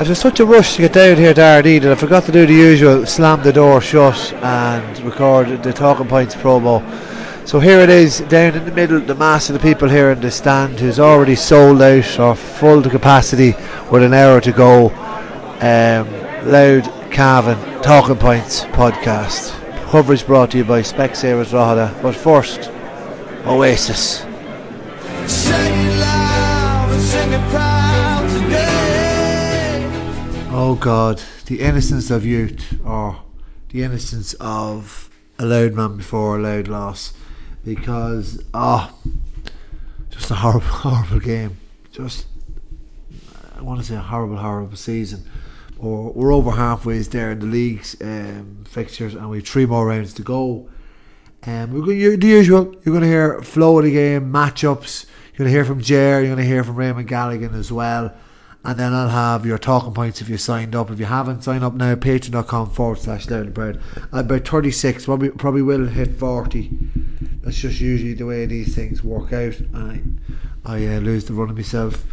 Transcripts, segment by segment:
It was such a rush to get down here to Ardee that I forgot to do the usual slam the door shut and record the Talking Points promo. So here it is, down in the middle, the mass of the people here in the stand who's already sold out or full to capacity with an hour to go. Um, Louth Cavan Talking Points podcast. Coverage brought to you by Specsavers Drogheda. But first, Oasis. Oh God, the innocence of youth, or the innocence of a loud man before a loud loss, because ah, oh, just a horrible, horrible game. Just I want to say a horrible, horrible season. Or we're over halfway there in the league's um, fixtures, and we've three more rounds to go. Um, we're going the usual. You're going to hear flow of the game, matchups. You're going to hear from Ger. You're going to hear from Raymond Galligan as well. And then I'll have your talking points if you signed up. If you haven't signed up now, patreon.com forward slash bread. About 36, probably, probably will hit 40. That's just usually the way these things work out. I, I uh, lose the run of myself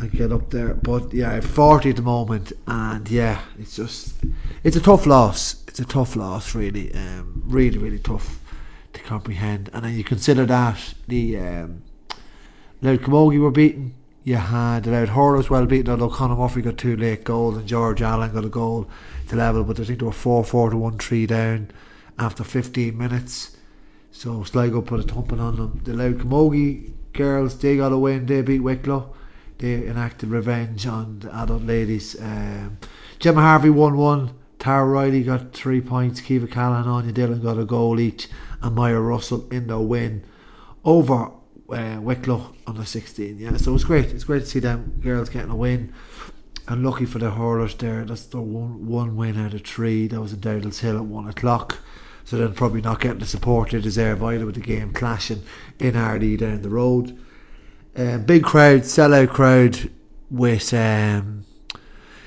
and get up there. But yeah, 40 at the moment. And yeah, it's just, it's a tough loss. It's a tough loss, really. Um, really, really tough to comprehend. And then you consider that the um, Louth Camogie were beaten you had the Louth Hurlers well beaten, although Conor Murphy got two late goals and George Allen got a goal to level, but I think they were 4 4 to 1 3 down after 15 minutes. So Sligo put a thumping on them. The Louth Camogie girls, they got a win, they beat Wicklow. They enacted revenge on the adult ladies. Um, Gemma Harvey won 1. Tara Riley got three points. Kiva Callahan and Anya Dillon got a goal each. And Maya Russell in the win over uh, Wicklow under 16. Yeah, so it's great. It's great to see them girls getting a win. And lucky for the hurlers there, that's the one one win out of three. That was in Dowdall's Hill at one o'clock. So then probably not getting the support they deserve either with the game clashing in Ardee down the road. Um, big crowd, sellout crowd with um,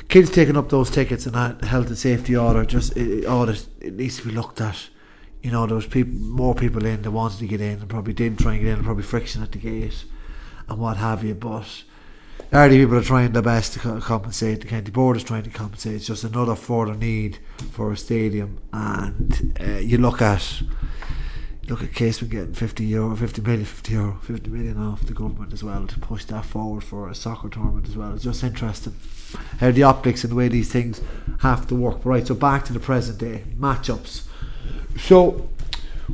kids taking up those tickets and that health and safety order. Just it, audit it needs to be looked at you know, there was people, more people in that wanted to get in and probably didn't try and get in, and probably friction at the gate and what have you. But Ardee people are trying their best to compensate. The county board is trying to compensate. It's just another further need for a stadium. And uh, you look at look at Casement getting 50 euro, 50 million, 50 euro, 50 million off the government as well to push that forward for a soccer tournament as well. It's just interesting how the optics and the way these things have to work. Right, so back to the present day matchups. So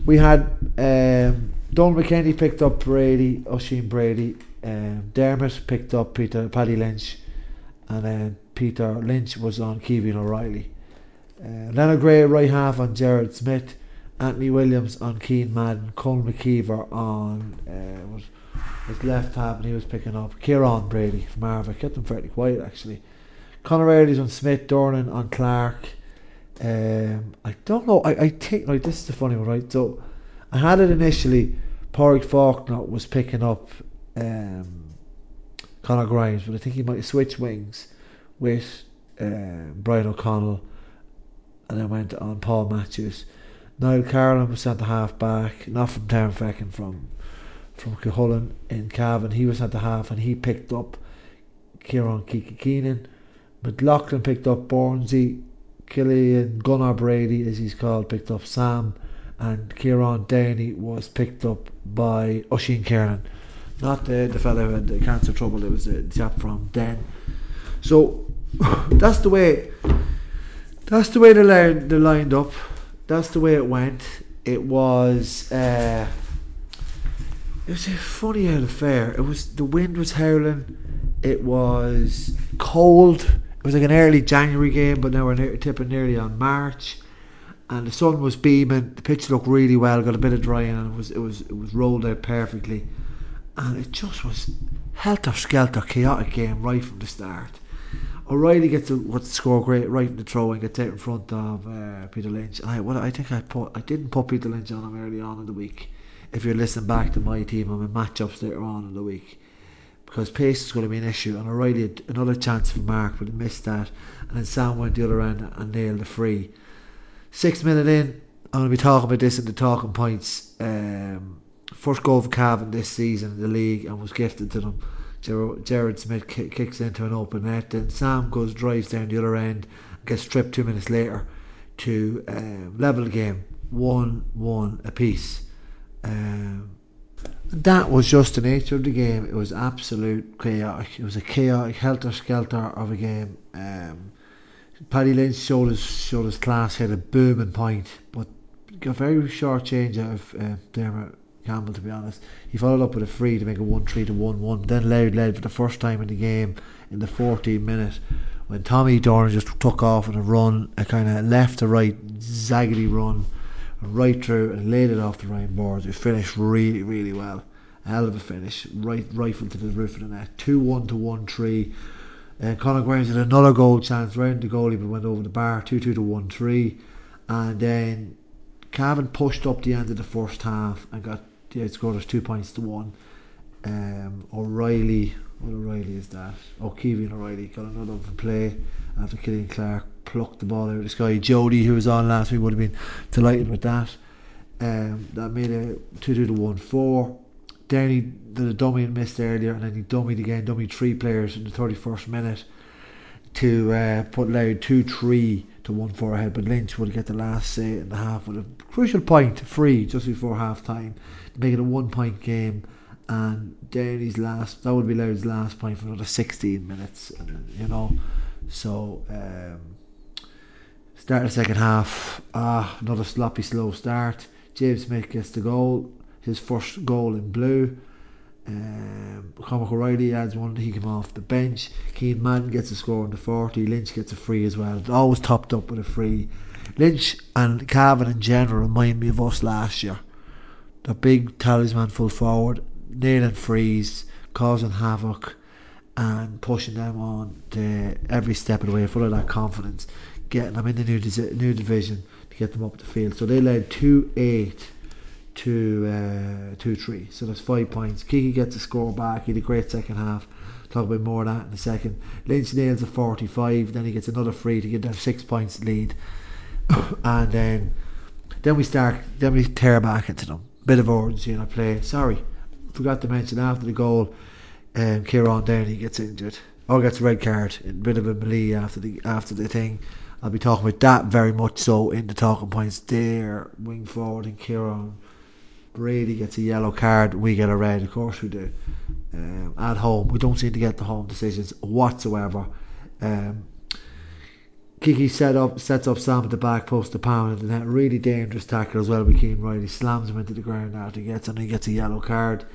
we had um, Don McKenny picked up Brady, Oisin Brady. Um, Dermot picked up Peter Paddy Lynch, and then Peter Lynch was on Kevin O'Reilly. Uh, Leonard Gray right half on Jared Smith, Anthony Williams on Keen Madden, Colin McKeever on uh, was, was left half, and he was picking up Kieran Brady from Arva. Kept them fairly quiet actually. Conor Early's on Smith, Durnin on Clark. Um, I don't know. I, I think like this is the funny one, right? So I had it initially. Pádraig Faulkner was picking up um, Conor Grimes, but I think he might switch wings with um, Brian O'Connell, and then went on Paul Matthews. Niall Carlin was at the half back, not from Townfecken, from from Cuchulainn in Cavan. He was at the half, and he picked up Kieran Kiki Keenan. McLaughlin picked up Bornsey Killian Gunnar Brady, as he's called, picked up Sam, and Kieran Downey was picked up by Oisin Kiernan. Not the, the fellow who had the cancer trouble, it was a chap from Den. So that's the way that's the way they, lined, they lined up. That's the way it went. It was uh, it was a funny old affair. It was the wind was howling. It was cold was like an early January game, but now we're tipping nearly on March. And the sun was beaming. The pitch looked really well. Got a bit of drying, and it was it was it was rolled out perfectly. And it just was helter skelter, chaotic game right from the start. O'Reilly gets the, what score great right in the throw and gets out in front of uh, Peter Lynch. I what I think I put I didn't put Peter Lynch on him early on in the week. If you're listening back to my team, I'm in matchups later on in the week because pace is going to be an issue. And O'Reilly had another chance for Mark, but he missed that. And then Sam went the other end and nailed the free. Six minute in, I'm going to be talking about this in the talking points. Um, first goal for Cavan this season in the league and was gifted to them. Jared, Smith ki- kicks into an open net. Then Sam goes drives down the other end, gets stripped two minutes later to um, level the game, one one apiece. Um, that was just the nature of the game. It was absolute chaotic. It was a chaotic helter skelter of a game. Um, Paddy Lynch showed his showed his class, had a booming point, but got very short change out of uh, Dermot Campbell. To be honest, he followed up with a free to make it one three to one one. Then Louth led for the first time in the game in the 14th minute when Tommy Durnin just took off on a run, a kind of left to right zaggedy run, right through and laid it off the right boards. It finished really, really well. A hell of a finish, right rifle to the roof of the net. Two one to one three. Uh, Conor Grimes had another goal chance round the goalie, but went over the bar. Two two to one three, and then Cavan pushed up the end of the first half and got yeah, scored us two points to one. Um, O'Reilly what O'Reilly is that? Oh, Keevan O'Reilly got another play after Killian Clark plucked the ball out of the sky. Jody, who was on last week, would have been delighted with that. Um, that made it 2 2 to 1 4. Downey did a dummy and missed earlier, and then he dummied again, dummied three players in the 31st minute to uh, put Louth 2 3 to 1 4 ahead. But Lynch would get the last say in the half with a crucial point free just before half time make it a one point game and Downey's last that would be Louth's last point for another 16 minutes you know so um, start the second half. Ah another sloppy slow start. James Smith gets the goal his first goal in blue. Um, Cormac O'Reilly adds one he came off the bench. Keane Madden gets a score in the 40 Lynch gets a free as well. Always topped up with a free. Lynch and Cavan in general remind me of us last year. The big talisman full forward nailing frees, causing havoc, and pushing them on to every step of the way, full of that confidence, getting them in the new new division to get them up the field. So they led two eight to uh, two three. So that's five points. Kiki gets a score back. He had a great second half. Talk about more of that in a second. Lynch nails a 45. Then he gets another free to get them six points lead. and then then we start. Then we tear back into them. Bit of urgency in our play. Sorry, forgot to mention after the goal, um, Kieran Downey gets injured or gets a red card. A bit of a melee after the after the thing. I'll be talking about that very much so in the talking points there. Wing forward and Kieran Brady gets a yellow card. We get a red. Of course we do. Um, at home, we don't seem to get the home decisions whatsoever. Um, Kiki set up sets up Sam at the back post to pound and that really dangerous tackle as well with Keane Riley He slams him into the ground after he gets and he gets a yellow card.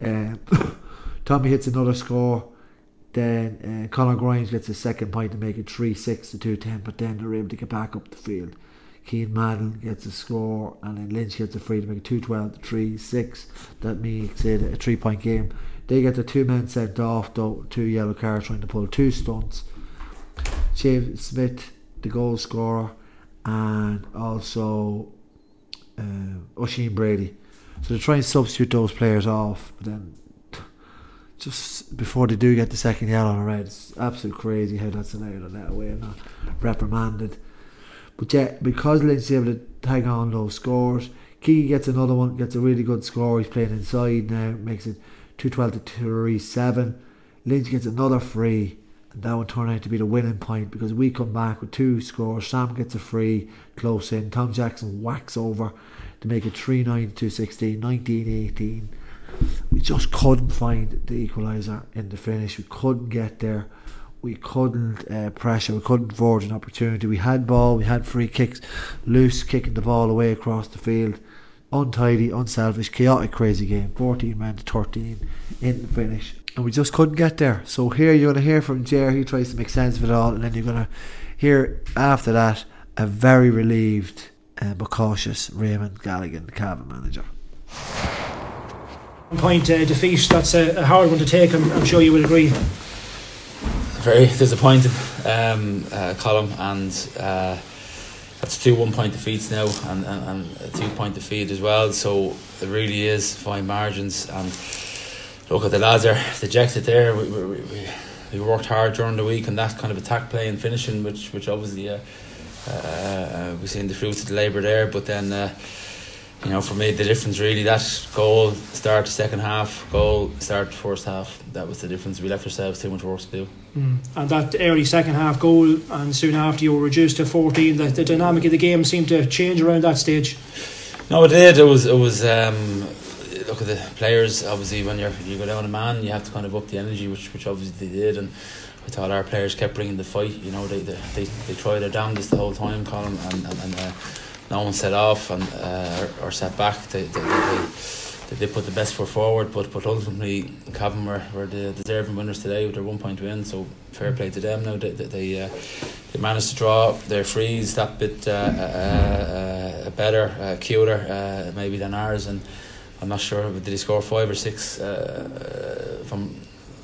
Um, Tommy hits another score. Then uh, Conor Grimes gets a second point to make it 3 6 to 2 10, but then they're able to get back up the field. Keane Madden gets a score, and then Lynch gets a free to make it 2 12 to 3 6. That makes it a three point game. They get the two men sent off, though, two yellow cards trying to pull two stunts. James Smith, the goal scorer, and also uh, Brady so they try and substitute those players off, but then just before they do get the second yellow and red, it's absolutely crazy how that's allowed on that way and not reprimanded. But yeah, because Lynch is able to tag on those scores, Key gets another one, gets a really good score. He's playing inside now, makes it 212 to 3 7. Lynch gets another free, and that would turn out to be the winning point because we come back with two scores. Sam gets a free close in. Tom Jackson whacks over to make it 3 9 to 16, 19 18. We just couldn't find the equaliser in the finish. We couldn't get there. We couldn't uh, pressure. We couldn't forge an opportunity. We had ball. We had free kicks, loose kicking the ball away across the field. Untidy, unselfish, chaotic, crazy game. 14 men to 13 in the finish. And we just couldn't get there. So here you're going to hear from Ger. He tries to make sense of it all. And then you're going to hear after that a very relieved uh, but cautious Raymond Galligan, the Cavan manager. Point uh, defeat, that's a, a, hard one to take, I'm, I'm, sure you would agree. Very disappointing, um, uh, and uh, that's two one point defeats now and, and, and, a two point defeat as well, so it really is fine margins. And look at the lads are dejected there. We, we, we, we worked hard during the week and that kind of attack play and finishing, which, which obviously. Uh, uh, we've seen the fruits of the labour there, but then uh, you know, for me, the difference really that goal start second half, goal start first half. That was the difference. We left ourselves too much work to do. Mm. And that early second half goal, and soon after you were reduced to 14, the, the dynamic of the game seemed to change around that stage. No, it did. It was. It was. Um, look at the players. Obviously, when you're you go down a man, you have to kind of up the energy, which which obviously they did. And I thought our players kept bringing the fight. You know, they they they, they tried their damnedest the whole time, Colin, and and. and uh, no one set off and uh, or, set back. They, they, they, they, put the best foot forward, but but ultimately Cavan were, were the deserving winners today with their one point win. So fair play to them. Now they they, uh, they managed to draw their frees that bit uh, uh, uh better, uh, cuter maybe than ours, and I'm not sure did he score five or six from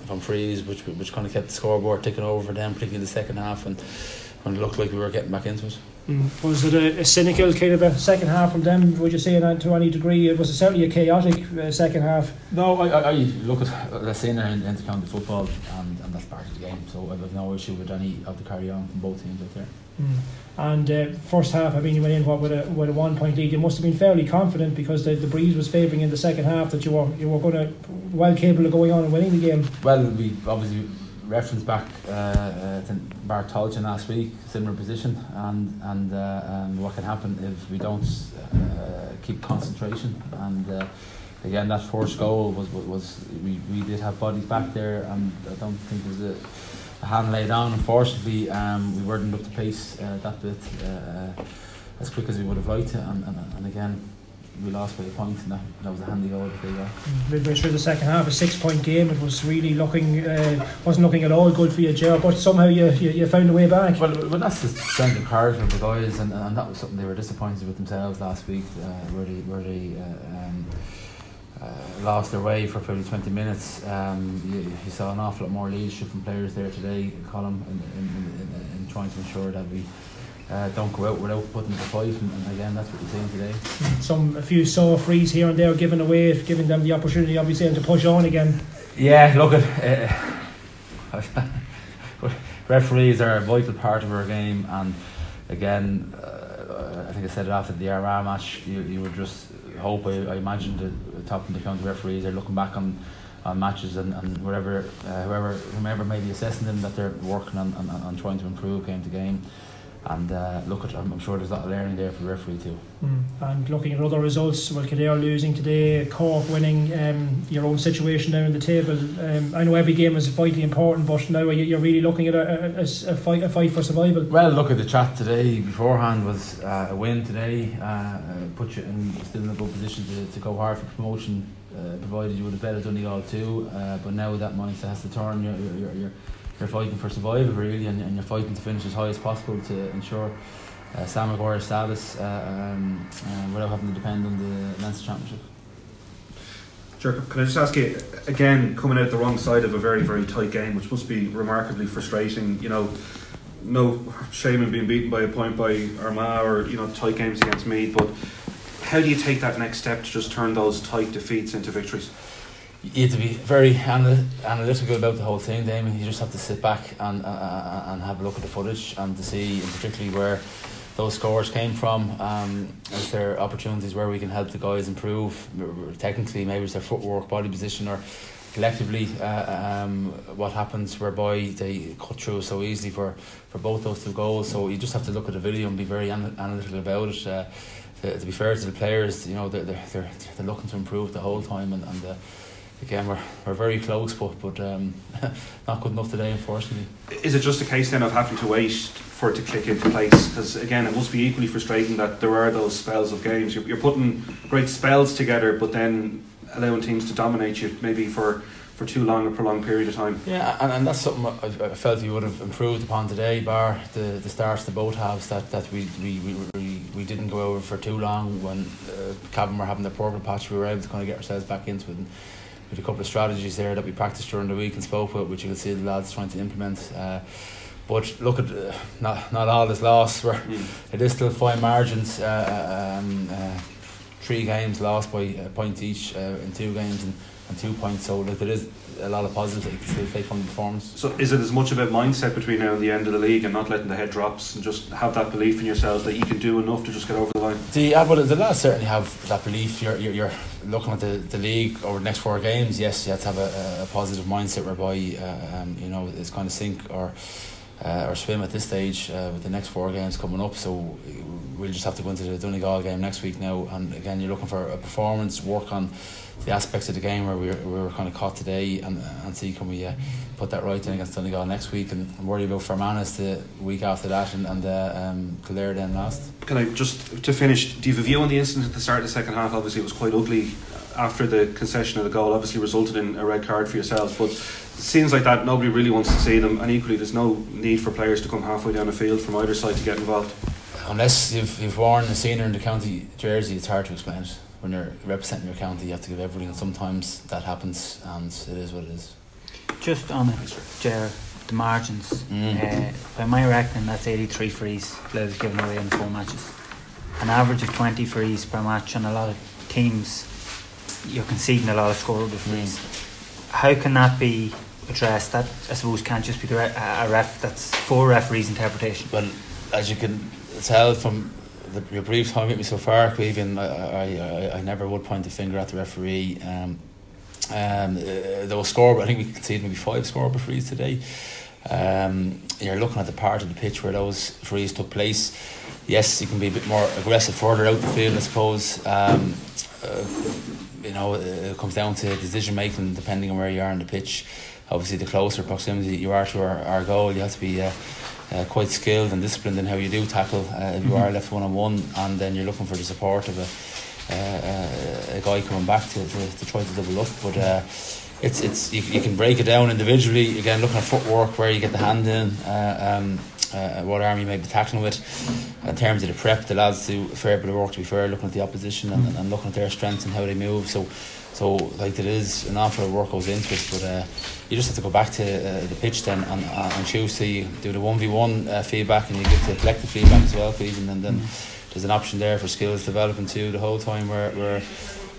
from frees, which which kind of kept the scoreboard ticking over for them, particularly the second half, and when it looked like we were getting back into it. Mm. Was it a, a, cynical kind of a second half from them? Would you say that to any degree? It was certainly a chaotic uh, second half. No, I, I, I look at the scene in intercounty football, and, and that's part of the game. So I have no issue with any of the carry on from both teams out there. Mm. And uh, first half, I mean, you went in what with a with a one point lead. You must have been fairly confident because the, the breeze was favouring in the second half that you were you were going to well capable of going on and winning the game. Well, we obviously reference back uh, uh, to Bart last week, similar position, and and uh, um, what can happen if we don't uh, keep concentration. And uh, again, that first goal was was we, we did have bodies back there, and I don't think there's a, a hand laid down. Unfortunately, um, we weren't up to pace uh, that bit as quick as we would have liked and, and, and again we lost by a point, and that, that was a handy goal that they got. Midway through the second half, a six-point game. It was really looking, uh, wasn't looking at all good for you, Joe. But somehow you, you, you found a way back. Well, well, that's the strength of character of the guys, and, and that was something they were disappointed with themselves last week, uh, where they where they. Uh, um, uh, lost their way for probably 20 minutes. Um, you, you, saw an awful lot more leadership from players there today, Colin, in, in, in, in trying to ensure that we uh, don't go out without putting the fight, and, and again, that's what you're seeing today. Some a few saw frees here and there giving away, giving them the opportunity, obviously, to push on again. Yeah, look at uh, referees are a vital part of our game, and again, uh, I think I said it after the Armagh match. You, you would just hope. I, I imagine the top of the county referees are looking back on on matches and, and wherever uh, whoever whomever may be assessing them that they're working on, on, on trying to improve game to game and uh, look at I'm, I'm sure there's a lot of learning there for the referee too. Mm. And looking at other results, well, Kildare losing today, Cork winning, um, your own situation down in the table. Um, I know every game is vitally important, but now you're really looking at a, a, a, fight, a fight for survival. Well, look at the chat today beforehand was uh, a win today, uh, uh put you in still in a good position to, to go hard for promotion. Uh, provided you would have better done the all too, uh, but now that mindset has to turn. You're, you're, you're, you're fighting for survival really, and, and you're fighting to finish as high as possible to ensure uh, Sam Maguire's status uh, um, uh, without having to depend on the Leinster Championship. Sure. Can I just ask you again, coming out the wrong side of a very, very tight game, which must be remarkably frustrating. You know, no shame in being beaten by a point by Armagh or you know tight games against Meath, but how do you take that next step to just turn those tight defeats into victories? You have to be very anal- analytical about the whole thing, Damien. You just have to sit back and uh, uh, and have a look at the footage and to see, in particularly where those scores came from. Um, is there opportunities where we can help the guys improve? Technically, maybe it's their footwork, body position, or collectively, uh, um, what happens whereby they cut through so easily for, for both those two goals. So you just have to look at the video and be very analytical about it. Uh, to, to, be fair to the players, you know they're, they're, they're, looking to improve the whole time and, and uh, again we're, we're very close but but um, not good enough today unfortunately. Is it just a case then of having to wait for it to click into place? Because again it must be equally frustrating that there are those spells of games. You're, you're putting great spells together but then allowing teams to dominate you maybe for for too long a prolonged period of time. Yeah and, and that's something I, I felt you would have improved upon today bar the, the starts the both halves that, that we, we, we, we didn't go over for too long when uh, Cavan were having the purple patch. We were able to kind of get ourselves back into it. And, with a couple of strategies there that we practiced during the week and spoke with, which you can see the lads trying to implement. Uh, but look at uh, not not all is lost. Where mm. it is still fine margins. Uh, uh um, uh, three games lost by a point each uh, in two games, and and two points. So look, there is a lot of positives that you can still take from the performance. So is it as much about mindset between now and the end of the league and not letting the head drops and just have that belief in yourselves that you can do enough to just get over the line? The yeah, well, the lads certainly have that belief. You're you're, you're looking at the, the league over the next four games. Yes, you have to have a, a positive mindset whereby uh, um, you know it's kind of sink or. Uh, or swim at this stage uh, with the next four games coming up. So we'll just have to go into the Donegal game next week now. And again, you're looking for a performance, work on the aspects of the game where we were, we were kind of caught today and, and see can we uh, put that right in against Donegal next week and, worry about Fermanagh the week after that and, and uh, um, Kildare then last. Can I just to finish? Do you have a view on the incident at the start of the second half? Obviously, it was quite ugly after the concession of the goal. Obviously, resulted in a red card for yourselves, but seems like that nobody really wants to see them. And equally, there's no need for players to come halfway down the field from either side to get involved. Unless you've, you've worn a senior in the county jersey, it's hard to explain it when you're representing your county, you have to give everything, and sometimes that happens, and it is what it is. Just on it, Ger, the margins. Mm. Uh, by my reckoning, that's 83 frees players given away in four matches. An average of 20 frees per match, and a lot of teams, you're conceding a lot of scoreable frees. Mm. How can that be addressed? That I suppose can't just be a ref. That's four referees' interpretation. Well, as you can tell from the, your brief time with me so far, Cleveland, I, I, I, I never would point the finger at the referee. Um, um, uh, there was score, but I think we conceded maybe five scoreable frees today. Um, you're looking at the part of the pitch where those frees took place. Yes, you can be a bit more aggressive further out the field, I suppose. Um, uh, you know, it comes down to decision making depending on where you are on the pitch. Obviously, the closer proximity you are to our, our goal, you have to be. Uh, uh, quite skilled and disciplined in how you do tackle uh, if you mm-hmm. are left one on one, and then you're looking for the support of a, a guy coming back to, to, to, try to double up. But uh, it's it's you, you, can break it down individually. Again, looking at footwork, where you get the hand in. Uh, um, uh, what arm you may be tackling with. In terms of the prep, the lads do a fair bit of work to be fair, looking at the opposition and, and looking at their strengths and how they move. So so like there is an awful lot of work goes into it, but uh, you just have to go back to uh, the pitch then on, on Tuesday, do the one v one uh, feedback, and you give the collective feedback as well, please. And then mm. There's an option there for skills development too the whole time where where.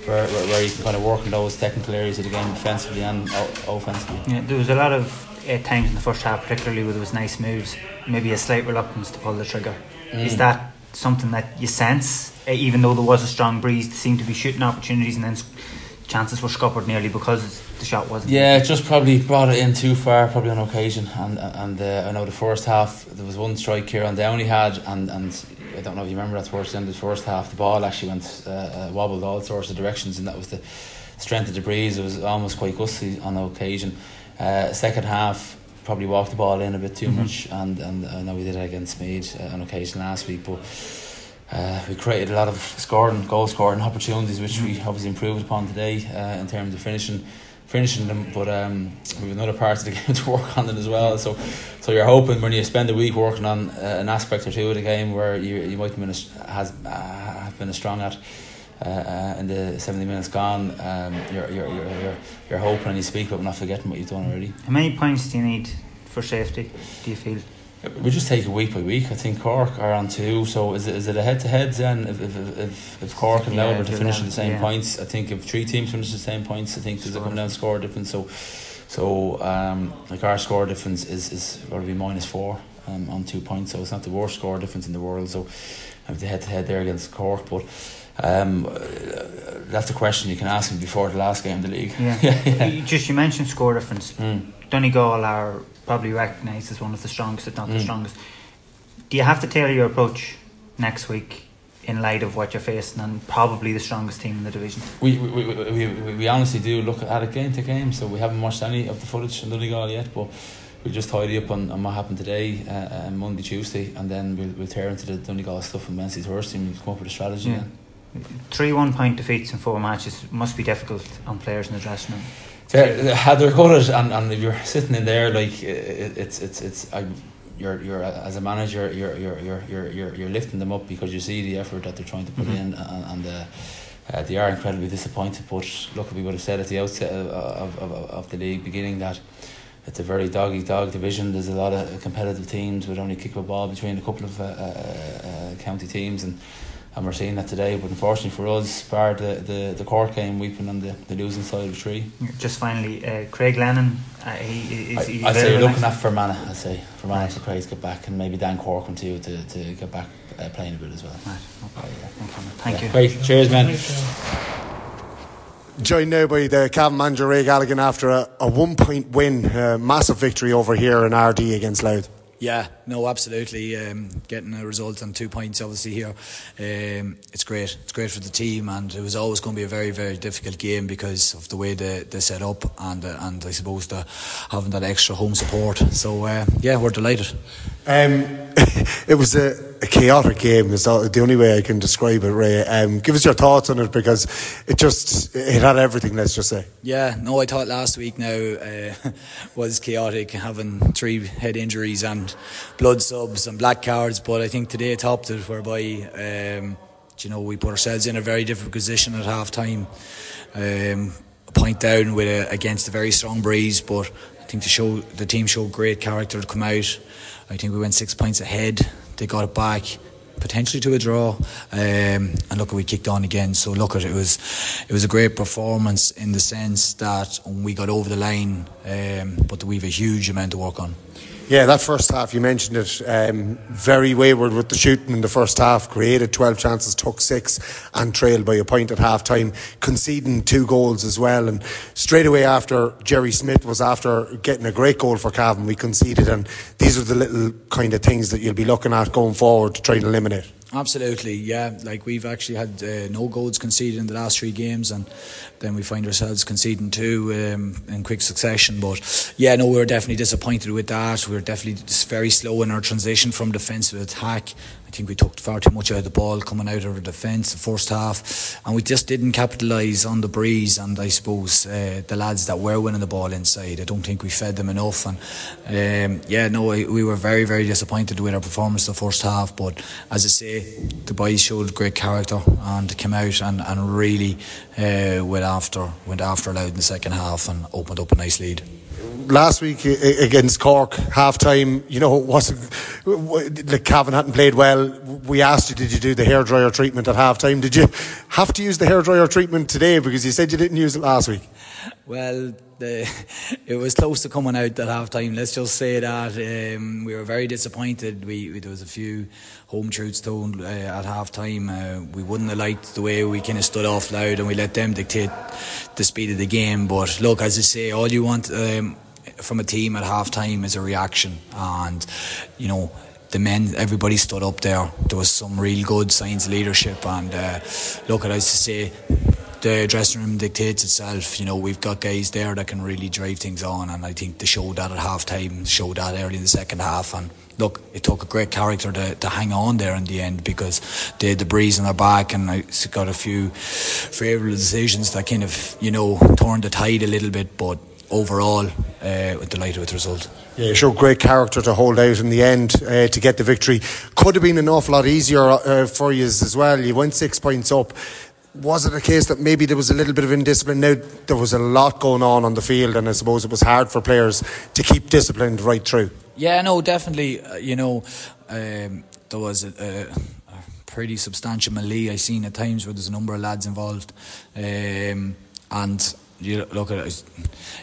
Where, where, where you can kind of work in those technical areas of the game defensively and offensively. Yeah, there was a lot of uh, times in the first half, particularly where there was nice moves, maybe a slight reluctance to pull the trigger. Mm. Is that something that you sense, uh, even though there was a strong breeze, to seem to be shooting opportunities and then chances were scuppered nearly because the shot wasn't. Yeah, just probably brought it in too far, probably on occasion. And and uh, I know the first half there was one strike Kieran Downey had, and and I don't know if you remember that towards the end of the first half, the ball actually went uh, uh, wobbled all sorts of directions, and that was the strength of the breeze. It was almost quite gusty on occasion. Uh, second half. Probably walked the ball in a bit too mm-hmm. much, and, and I know we did it against Meath uh, on occasion last week, but uh, we created a lot of scoring, goal scoring opportunities, which we obviously improved upon today uh, in terms of finishing, finishing them. But um, we have another part of the game to work on it as well. So, so you're hoping when you spend a week working on uh, an aspect or two of the game where you you might have been a, has uh, have been a strong at. Uh, uh, in the 70 minutes gone, um, you're, you're, you're, you're, you're hoping and you speak but not forgetting what you've done already. How many points do you need for safety, do you feel? We just take it week by week. I think Cork are on two. So is it, is it a head to head then? If, if, if, if Cork and yeah, to finish at the same yeah. points, I think if three teams finish the same points, I think there's a come down score difference. So so um, like our score difference is is going to be minus four um, on two points. So it's not the worst score difference in the world. So I have the head to head there against Cork, but. Um, that's a question you can ask him before the last game of the league. Yeah, yeah. just you mentioned score difference. Mm. Donegal are probably recognised as one of the strongest, if not mm. the strongest. Do you have to tailor your approach next week in light of what you're facing and probably the strongest team in the division? We we, we, we, we honestly do look at it game to game, so we haven't watched any of the footage in Donegal yet, but we'll just tidy up on, on what happened today, uh, uh, Monday, Tuesday, and then we'll, we'll tear into the Donegal stuff on Wednesday, Thursday, and come up with a strategy. Yeah. Three one point defeats in four matches must be difficult on players in the dressing room had got it, and, and if you're sitting in there, like it, it's it's it's I, you're you're as a manager, you're you're you're you're you're you're lifting them up because you see the effort that they're trying to put mm-hmm. in, and, and uh, uh, they are incredibly disappointed. But look, we would have said at the outset of, of, of, of the league beginning that it's a very doggy dog division. There's a lot of competitive teams with only kick a ball between a couple of uh, uh, uh, county teams and and we're seeing that today. But unfortunately for us, bar the the, the Cork game, we've been on the, the losing side of the tree. Just finally, uh, Craig Lennon. Uh, he, is, I, I'd say you're looking at Fermanagh. I'd say Fermanagh right. for Craig to get back, and maybe Dan Corcoran too to, to get back uh, playing a bit as well. Right. Okay. Yeah. Thank yeah. you. Great. Cheers, man. Joined now by the Cavan manager Ray Galligan after a, a one point win, a massive victory over here in Ardee against Louth. Yeah, no, absolutely. Um, getting a result on two points, obviously here, um, it's great. It's great for the team, and it was always going to be a very, very difficult game because of the way they, they set up, and uh, and I suppose the having that extra home support. So uh, yeah, we're delighted. Um, it was a, a, chaotic game. Is the only way I can describe it, Ray. Um, give us your thoughts on it because it just it had everything. Let's just say. Yeah, no, I thought last week now uh, was chaotic, having three head injuries and blood subs and black cards. But I think today topped it, whereby um, you know we put ourselves in a very different position at half time. Um, a point down with a, against a very strong breeze, but I think the show the team showed great character to come out. I think we went six points ahead. They got it back, potentially to a draw, um, and look, we kicked on again. So look, it was it was a great performance in the sense that we got over the line, um, but we've a huge amount to work on. Yeah, that first half, you mentioned it, um, very wayward with the shooting in the first half, created 12 chances, took six, and trailed by a point at half time, conceding two goals as well. And straight away after Jerry Smith was after getting a great goal for Cavan, we conceded. And these are the little kind of things that you'll be looking at going forward to try and eliminate. Absolutely, yeah. Like we've actually had uh, no goals conceded in the last three games, and then we find ourselves conceding two um, in quick succession. But yeah, no, we were definitely disappointed with that. We were definitely very slow in our transition from defence to attack. I think we took far too much out of the ball coming out of our defence the first half, and we just didn't capitalise on the breeze. And I suppose uh, the lads that were winning the ball inside, I don't think we fed them enough. And um, yeah, no, we were very, very disappointed with our performance the first half. But as I say, the boys showed great character and came out and, and really uh, went after went after Louth in the second half and opened up a nice lead last week against Cork, half time, you know, wasn't the Cavan hadn't played well. We asked you, did you do the hairdryer treatment at half time? Did you have to use the hairdryer treatment today because you said you didn't use it last week? Well, the, it was close to coming out at half time. Let's just say that um, we were very disappointed. We, we, there was a few home truths told uh, at half time. Uh, we wouldn't have liked the way we kind of stood off loud and we let them dictate the speed of the game. But look, as I say, all you want. Um, from a team at half time is a reaction and you know the men everybody stood up there there was some real good signs of leadership and uh, look us to say the dressing room dictates itself. You know, we've got guys there that can really drive things on, and I think they showed that at half time, showed that early in the second half. And look, it took a great character to, to hang on there in the end because they had the breeze in their back, and I got a few favourable decisions that kind of, you know, turned the tide a little bit. But overall, uh, delighted with the result. Yeah, showed great character to hold out in the end uh, to get the victory. Could have been an awful lot easier uh, for you as well. You went six points up. Was it a case that maybe there was a little bit of indiscipline? Now there was a lot going on on the field, and I suppose it was hard for players to keep disciplined right through. Yeah, no, definitely. Uh, you know, um, there was a, a, pretty substantial melee I seen at times where there's a number of lads involved, um, and you look at it,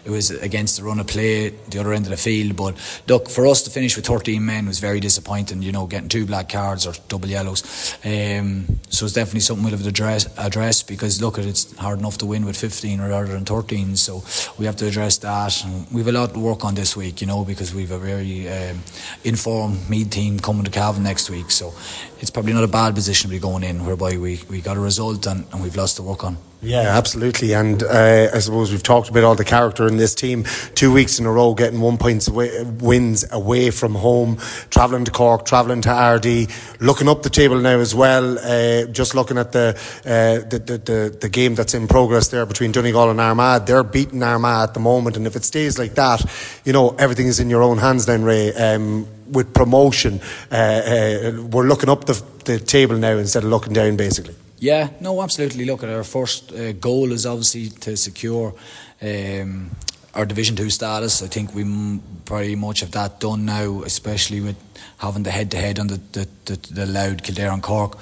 it was against the run of play the other end of the field. But look, for us to finish with 13 men was very disappointing. You know, getting two black cards or double yellows. Um, so it's definitely something we'll have to address, address because look, at it's hard enough to win with 15 rather than 13. So we have to address that. And we've a lot to work on this week. You know, because we've a very um, informed Meath team coming to Cavan next week. So it's probably not a bad position to be going in, whereby we, we got a result and, and we've lost to work on. Yeah, absolutely. And uh, I suppose we've talked about all the character in this team. Two weeks in a row, getting one points away, wins away from home, travelling to Cork, travelling to Ardee, looking up the table now as well. Uh, just looking at the, uh, the, the, the the game that's in progress there between Donegal and Armagh. They're beating Armagh at the moment, and if it stays like that, you know everything is in your own hands. Then Ray. Um, with promotion, uh, uh, we're looking up the, the table now instead of looking down, basically. Yeah, no, absolutely. Look, at our first uh, goal is obviously to secure um, our Division Two status. I think we m- pretty much have that done now, especially with having the head to head on the the, the, the Louth Kildare and Cork.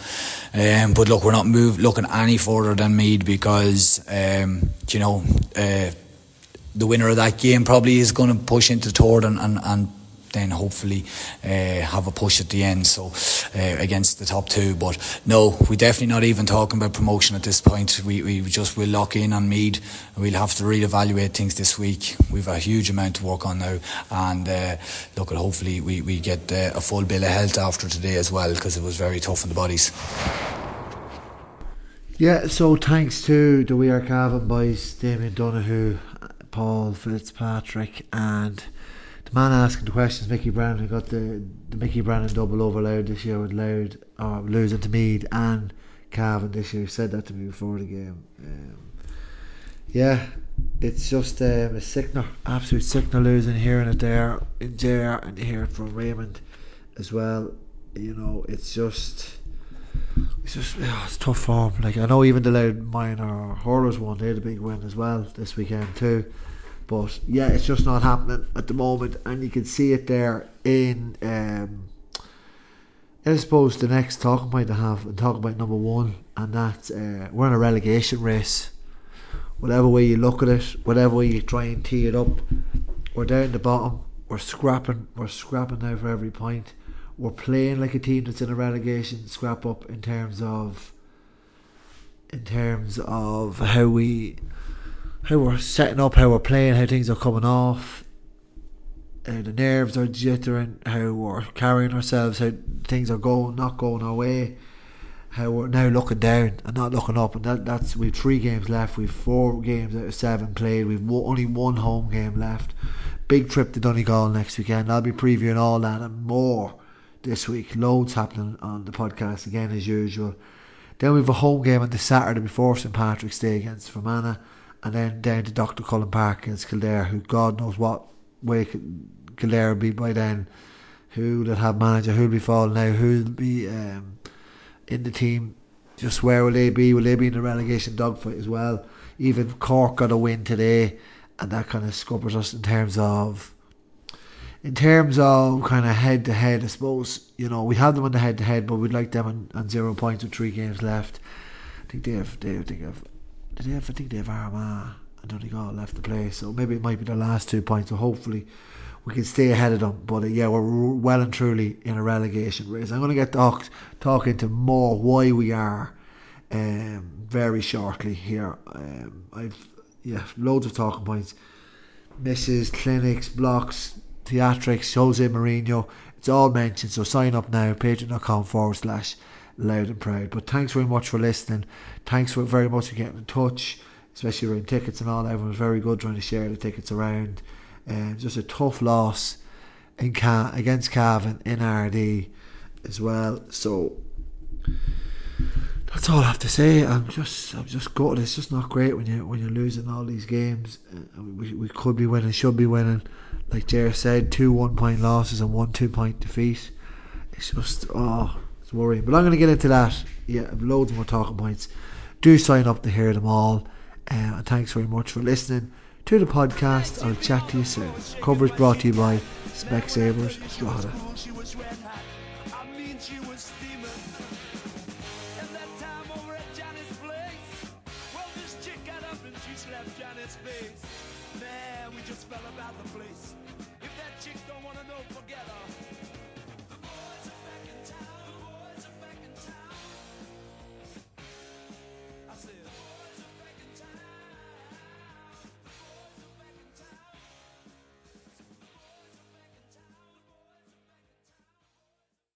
Um, but look, we're not move, looking any further than Meath because um, you know uh, the winner of that game probably is going to push into third and, and, and then hopefully uh, have a push at the end. So uh, against the top two, but no, we're definitely not even talking about promotion at this point. We we just will lock in on Meath. We'll have to reevaluate things this week. We've a huge amount to work on now, and uh, look, at hopefully we we get uh, a full bill of health after today as well because it was very tough on the bodies. Yeah, so thanks to the We Are Cavan boys, Damien Donahue, Paul Fitzpatrick, and the man asking the questions, Mickey Brown, who got the, the Mickey Brown in double over Louth this year with Louth, or losing to Meath and Cavan this year, said that to me before the game. Um, yeah, it's just um, a sickener, absolute sickener losing, hearing it there in JR and hear it from Raymond as well. You know, it's just it's just yeah, it's tough form. Like I know even the Louth minor hurlers won, they had a big win as well this weekend too. But yeah, it's just not happening at the moment, and you can see it there in. Um, I suppose the next talking point to have and talk about number one, and that's uh, we're in a relegation race. Whatever way you look at it, whatever way you try and tee it up, we're down the bottom. We're scrapping. We're scrapping now for every point. We're playing like a team that's in a relegation scrap up in terms of. In terms of how we how we're setting up, how we're playing, how things are coming off, how the nerves are jittering, how we're carrying ourselves, how things are going, not going our way, how we're now looking down and not looking up. And that, that's we've three games left. We've four games out of seven played. We've only one home game left. Big trip to Donegal next weekend. I'll be previewing all that and more this week. Loads happening on the podcast again as usual. Then we have a home game on the Saturday before St Patrick's Day against Fermanagh and then down to Dr. Cullen Park Kildare, who God knows what way Kildare will be by then. Who will have manager? Who'll be falling now? Who'll be um, in the team? Just where will they be? Will they be in the relegation dogfight as well? Even Cork got a win today, and that kind of scuppers us in terms of, in terms of kind of head to head. I suppose you know we have them on the head to head, but we'd like them on, on zero points with three games left. I think they have. They have, they have did they have, I think they have Armagh and Donegal left the place. so maybe it might be the last two points. So hopefully we can stay ahead of them. But uh, yeah, we're well and truly in a relegation race. I'm going to get talk, talking to more why we are um, very shortly here. Um, I've yeah loads of talking points, misses, clinics, blocks, theatrics, Jose Mourinho. It's all mentioned. So sign up now, patreon.com forward slash loud and proud. But thanks very much for listening. Thanks for very much for getting in touch, especially around tickets and all. Everyone was very good trying to share the tickets around. And um, just a tough loss in Ca- against Cavan in Ardee as well. So that's all I have to say. I'm just I'm just gutted. It's just not great when you when you're losing all these games. Uh, we we could be winning, should be winning. Like Ger said, two one point losses and one two point defeat. It's just oh worry. But I'm going to get into that. Yeah, loads more talking points. Do sign up to hear them all. Uh, and thanks very much for listening to the podcast. I'll chat to you soon. Coverage brought to you by Specsavers Drogheda.